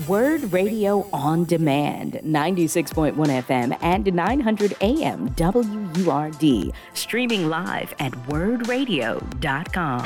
WURD Radio on Demand, 96.1 FM and 900 AM WURD, streaming live at wurdradio.com.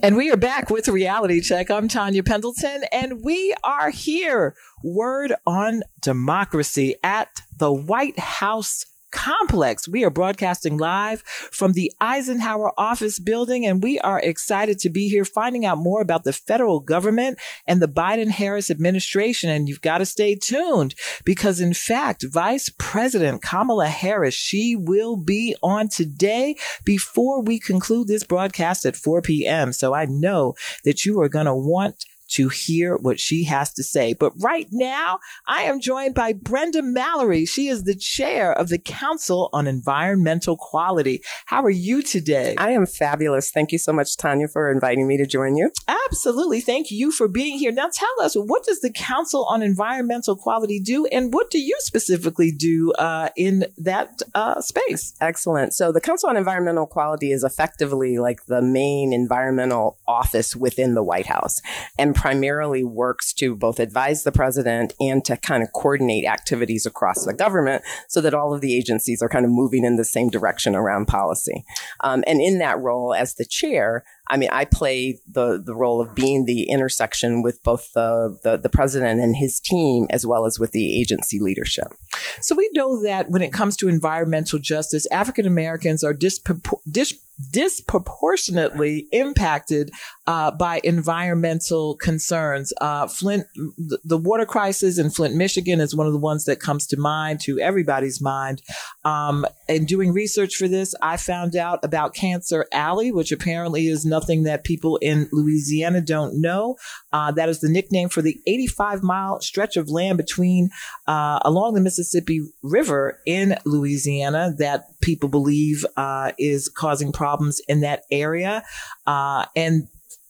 And we are back with Reality Check. I'm Tonya Pendleton, and we are here, Word on Democracy, at the White House complex. We are broadcasting live from the Eisenhower office building, and we are excited to be here finding out more about the federal government and the Biden Harris administration. And you've got to stay tuned because, in fact, Vice President Kamala Harris, she will be on today before we conclude this broadcast at 4 p.m. So I know that you are going to want to hear what she has to say. But right now, I am joined by Brenda Mallory. She is the chair of the Council on Environmental Quality. How are you today? I am fabulous. Thank you so much, Tonya, for inviting me to join you. Ah, Absolutely. Thank you for being here. Now tell us, what does the Council on Environmental Quality do and what do you specifically do uh, in that uh, space? Excellent. So the Council on Environmental Quality is effectively like the main environmental office within the White House. And primarily works to both advise the president and to kind of coordinate activities across the government so that all of the agencies are kind of moving in the same direction around policy. Um, and in that role as the chair, I mean, I play the, the role of being the intersection with both the, the, the, president and his team, as well as with the agency leadership. So we know that when it comes to environmental justice, African Americans are dispropor- dis- disproportionately impacted uh, by environmental concerns. Uh, Flint, the water crisis in Flint, Michigan is one of the ones that comes to mind, to everybody's mind. Um, and doing research for this, I found out about Cancer Alley, which apparently is nothing that people in Louisiana don't know. Uh, that is the nickname for the 85 mile stretch of land between uh, along the Mississippi River in Louisiana that people believe uh, is causing problems in that area. Uh, and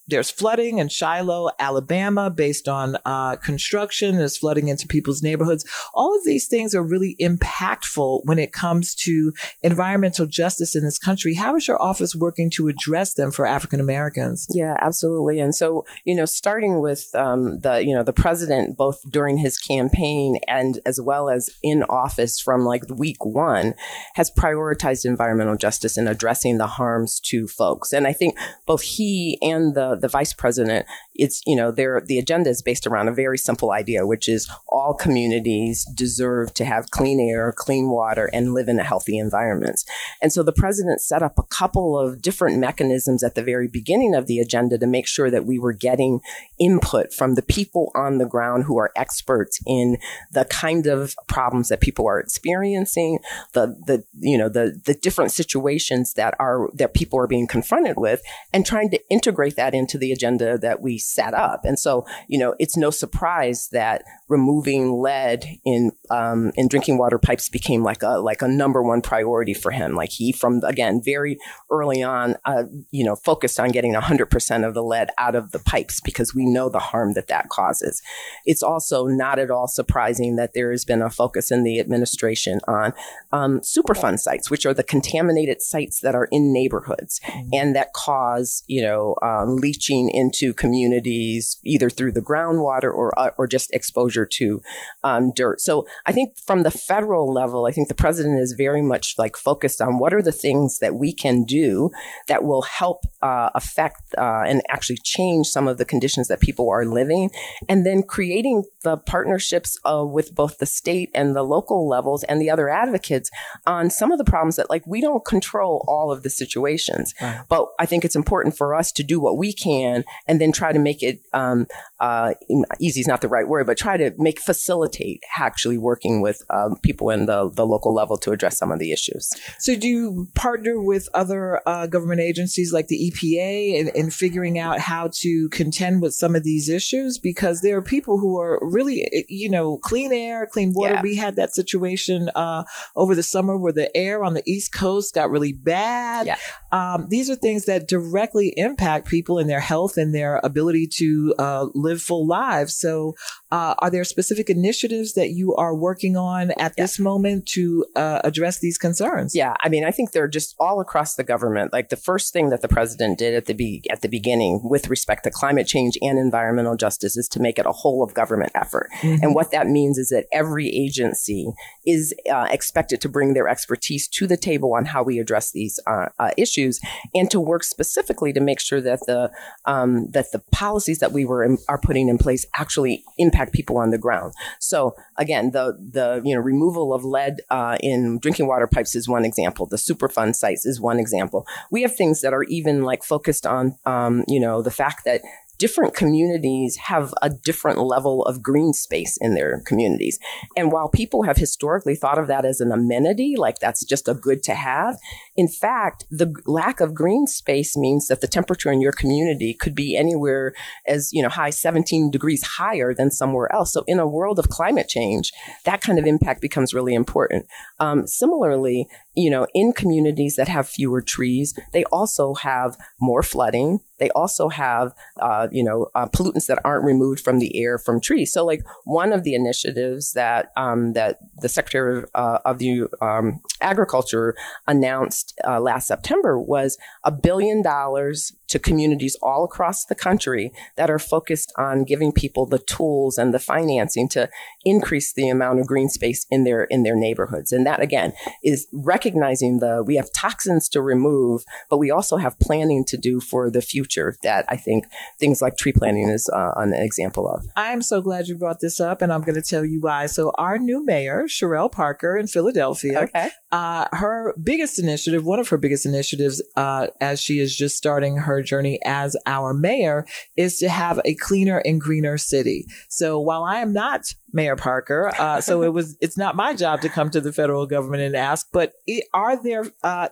there's flooding in Shiloh, Alabama, based on uh, construction. There's flooding into people's neighborhoods. All of these things are really impactful when it comes to environmental justice in this country. How is your office working to address them for African Americans? Yeah, absolutely. And so, you know, starting with um, the, you know, the president, both during his campaign and as well as in office from like week one, has prioritized environmental justice and addressing the harms to folks. And I think both he and the the vice president, it's, you know, the agenda is based around a very simple idea, which is all communities deserve to have clean air, clean water, and live in a healthy environment. And so the president set up a couple of different mechanisms at the very beginning of the agenda to make sure that we were getting input from the people on the ground who are experts in the kind of problems that people are experiencing, the, the, you know, the, the different situations that are, that people are being confronted with and trying to integrate that into the agenda that we set up. And so, you know, it's no surprise that removing lead in um, in drinking water pipes became like a like a number one priority for him. Like he, from again very early on, uh, you know, focused on getting 100% of the lead out of the pipes because we know the harm that that causes. It's also not at all surprising that there has been a focus in the administration on um, Superfund sites, which are the contaminated sites that are in neighborhoods mm-hmm. and that cause you know um, leaching into communities either through the groundwater or uh, or just exposure to um, dirt. So I think from the federal level, I think the president is very much like focused on what are the things that we can do that will help uh, affect uh, and actually change some of the conditions that people are living, and then creating the partnerships uh, with both the state and the local levels and the other advocates on some of the problems that like we don't control all of the situations, right. but I think it's important for us to do what we can and then try to make it um, uh, easy is not the right word, but try to make facilitate actually working with um, people in the, the local level to address some of the issues. So, do you partner with other uh, government agencies like the EPA in, in figuring out how to contend with some of these issues? Because there are people who are really, eh, you know, clean air, clean water. Yeah. We had that situation uh, over the summer where the air on the East Coast got really bad. Yeah. Um, these are things that directly impact people and their health and their ability to uh, live full lives. So, uh, are there specific initiatives that you are working on at yeah. this moment to uh, address these concerns? Yeah, I mean, I think they're just all across the government. Like the first thing that the president did at the be- at the beginning with respect to climate change and environmental justice is to make it a whole of government effort. Mm-hmm. And what that means is that every agency is uh, expected to bring their expertise to the table on how we address these uh, uh, issues and to work specifically to make sure that the um, that the policies that we were in, are putting in place actually impact people on the ground. So again, the the you know removal of lead uh, in drinking water pipes is one example. The Superfund sites is one example. We have things that are even like focused on um, you know the fact that different communities have a different level of green space in their communities. And while people have historically thought of that as an amenity, like that's just a good to have, in fact, the lack of green space means that the temperature in your community could be anywhere as, you know, high 17 degrees higher than somewhere else. So in a world of climate change, that kind of impact becomes really important. Um, similarly, you know, in communities that have fewer trees, they also have more flooding. They also have, uh, you know, uh, pollutants that aren't removed from the air from trees. So, like one of the initiatives that um, that the Secretary uh, of the um, Agriculture announced uh, last September was a billion dollars to communities all across the country that are focused on giving people the tools and the financing to increase the amount of green space in their in their neighborhoods. And that again is recognizing the we have toxins to remove, but we also have planning to do for the future. That I think things like tree planting is uh, an example of. I'm so glad you brought this up, and I'm going to tell you why. So our new mayor, Cherelle Parker in Philadelphia, okay. Uh, her biggest initiative, one of her biggest initiatives, uh, as she is just starting her journey as our mayor, is to have a cleaner and greener city. So while I am not Mayor Parker, uh, so it was, it's not my job to come to the federal government and ask, but are there uh,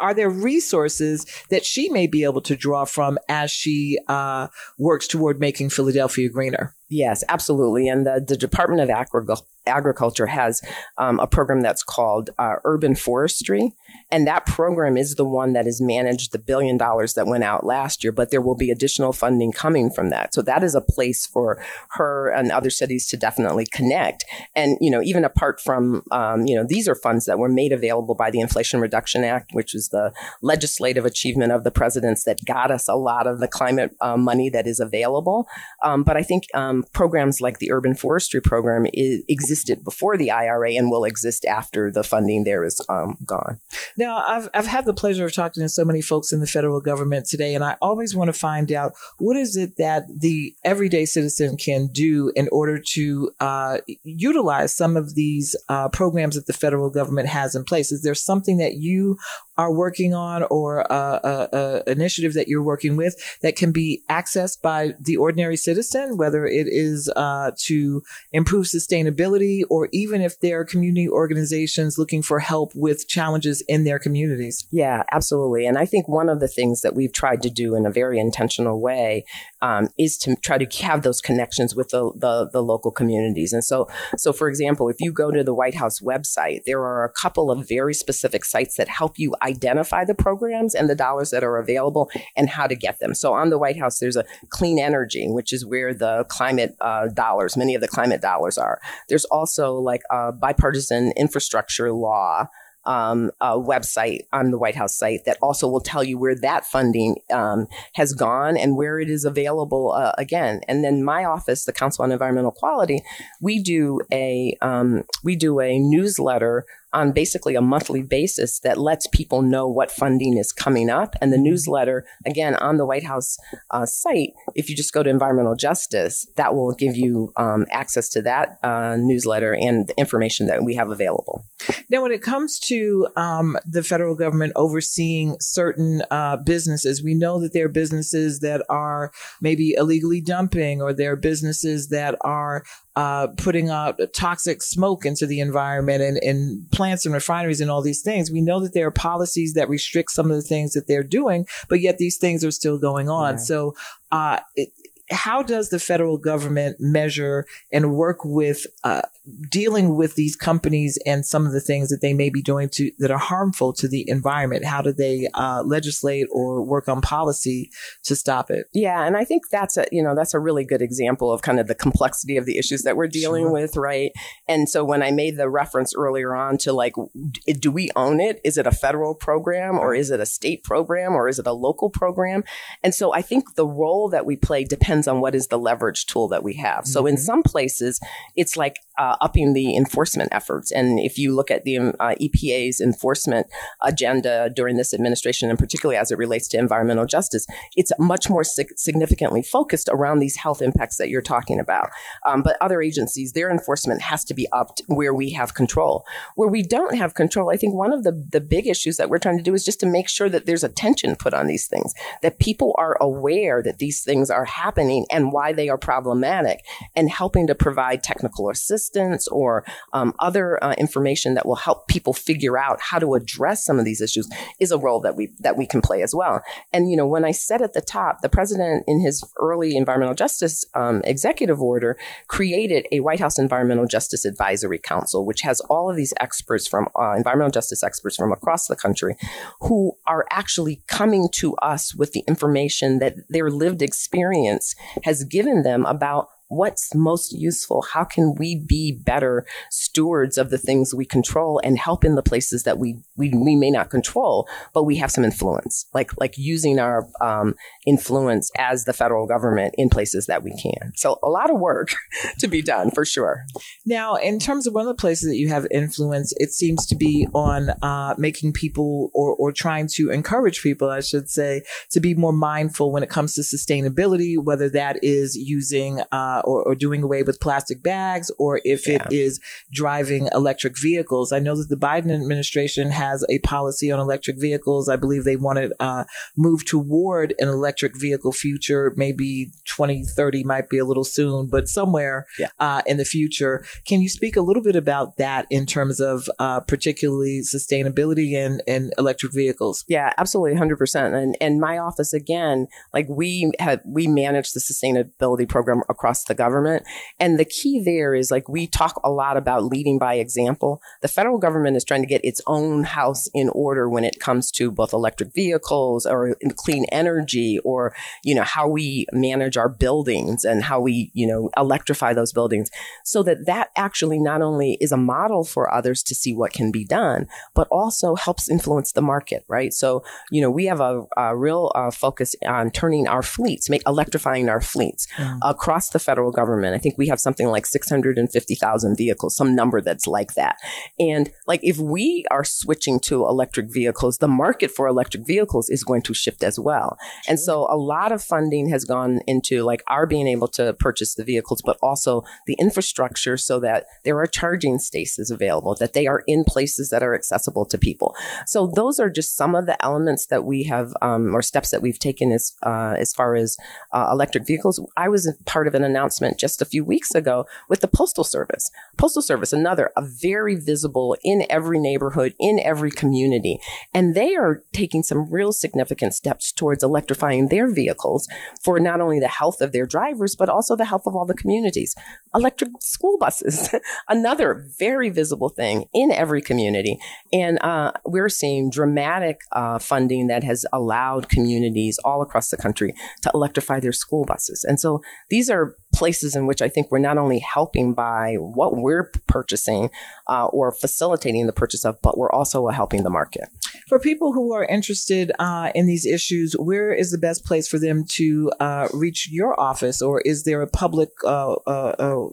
are there resources that she may be able to draw from as she uh, works toward making Philadelphia greener? Yes, absolutely. And the, the Department of Agriculture has um, a program that's called uh, Urban Forestry. And that program is the one that has managed the billion dollars that went out last year, but there will be additional funding coming from that. So that is a place for her and other cities to definitely connect. And, you know, even apart from, um, you know, these are funds that were made available by the Inflation Reduction Act, which is the legislative achievement of the presidents that got us a lot of the climate uh, money that is available. Um, but I think um, programs like the urban forestry program is, existed before the IRA and will exist after the funding there is um, gone. Now, I've, I've had the pleasure of talking to so many folks in the federal government today, and I always want to find out what is it that the everyday citizen can do in order to uh, utilize some of these uh, programs that the federal government has in place. Is there something that you are working on or a, a, a, initiative that you're working with that can be accessed by the ordinary citizen, whether it is uh, to improve sustainability or even if there are community organizations looking for help with challenges in their communities. Yeah, absolutely. And I think one of the things that we've tried to do in a very intentional way um, is to try to have those connections with the, the, the local communities. And so, so for example, if you go to the White House website, there are a couple of very specific sites that help you identify the programs and the dollars that are available and how to get them. So on the White House, there's a clean energy, which is where the climate uh, dollars, many of the climate dollars are. There's also like a bipartisan infrastructure law um, a website on the White House site that also will tell you where that funding um, has gone and where it is available uh, again. And then my office, the Council on Environmental Quality, we do a um, we do a newsletter on basically a monthly basis that lets people know what funding is coming up. And the mm-hmm. newsletter, again, on the White House uh, site, if you just go to environmental justice, that will give you um, access to that uh, newsletter and the information that we have available. Now, when it comes to um, the federal government overseeing certain uh, businesses, we know that there are businesses that are maybe illegally dumping or there are businesses that are uh, putting out toxic smoke into the environment and, and plants and refineries and all these things. We know that there are policies that restrict some of the things that they're doing, but yet these things are still going on. So, uh, it, how does the federal government measure and work with uh, dealing with these companies and some of the things that they may be doing to that are harmful to the environment? How do they uh, legislate or work on policy to stop it? Yeah, and I think that's a you know that's a really good example of kind of the complexity of the issues that we're dealing sure. with, right? And so when I made the reference earlier on to like, do we own it? Is it a federal program or is it a state program or is it a local program? And so I think the role that we play depends on what is the leverage tool that we have. So mm-hmm. in some places, it's like uh, upping the enforcement efforts. And if you look at the uh, EPA's enforcement agenda during this administration, and particularly as it relates to environmental justice, it's much more sig- significantly focused around these health impacts that you're talking about. Um, but other agencies, their enforcement has to be upped where we have control. Where we don't have control, I think one of the, the big issues that we're trying to do is just to make sure that there's attention put on these things, that people are aware that these things are happening and why they are problematic, and helping to provide technical assistance or um, other uh, information that will help people figure out how to address some of these issues is a role that we that we can play as well. And you know, when I said at the top, the president in his early environmental justice um, executive order created a White House Environmental Justice Advisory Council, which has all of these experts from uh, environmental justice experts from across the country who are actually coming to us with the information that their lived experience has given them about what's most useful? How can we be better stewards of the things we control and help in the places that we we, we may not control, but we have some influence, like like using our um, influence as the federal government in places that we can. So a lot of work to be done for sure. Now, in terms of one of the places that you have influence, it seems to be on uh, making people or or trying to encourage people, I should say, to be more mindful when it comes to sustainability, whether that is using uh, or, or, doing away with plastic bags, or if yeah. it is driving electric vehicles. I know that the Biden administration has a policy on electric vehicles. I believe they want to uh, move toward an electric vehicle future. Maybe 2030 might be a little soon, but somewhere yeah. uh, in the future. Can you speak a little bit about that in terms of uh, particularly sustainability and, and electric vehicles? Yeah, absolutely, 100%. And, and my office, again, like we have, we manage the sustainability program across the government. And the key there is like we talk a lot about leading by example. The federal government is trying to get its own house in order when it comes to both electric vehicles or clean energy or, you know, how we manage our buildings and how we, you know, electrify those buildings so that that actually not only is a model for others to see what can be done, but also helps influence the market, right? So, you know, we have a, a real uh, focus on turning our fleets, make electrifying our fleets mm. across the federal government. I think we have something like 650,000 vehicles, some number that's like that. And like if we are switching to electric vehicles, the market for electric vehicles is going to shift as well. Sure. And so a lot of funding has gone into like our being able to purchase the vehicles, but also the infrastructure so that there are charging stations available, that they are in places that are accessible to people. So those are just some of the elements that we have um, or steps that we've taken as uh, as far as uh, electric vehicles. I was part of an announcement just a few weeks ago with the Postal Service. Postal Service, another, a very visible in every neighborhood, in every community. And they are taking some real significant steps towards electrifying their vehicles for not only the health of their drivers, but also the health of all the communities. Electric school buses, another very visible thing in every community. And uh, we're seeing dramatic uh, funding that has allowed communities all across the country to electrify their school buses. And so these are places in which I think we're not only helping by what we're purchasing uh, or facilitating the purchase of, but we're also helping the market. For people who are interested uh, in these issues, where is the best place for them to uh, reach your office, or is there a public uh, uh, uh,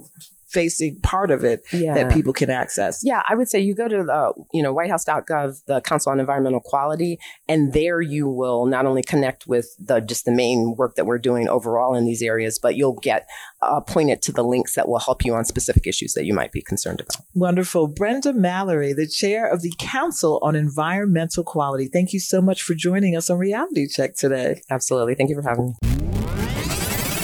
facing part of it yeah. that people can access? Yeah, I would say you go to the, you know, whitehouse.gov, the Council on Environmental Quality, and there you will not only connect with the just the main work that we're doing overall in these areas, but you'll get uh, pointed to the links that will help you on specific issues that you might be concerned about. Wonderful. Brenda Mallory, the chair of the Council on Environmental Quality. Thank you so much for joining us on Reality Check today. Absolutely. Thank you for having me.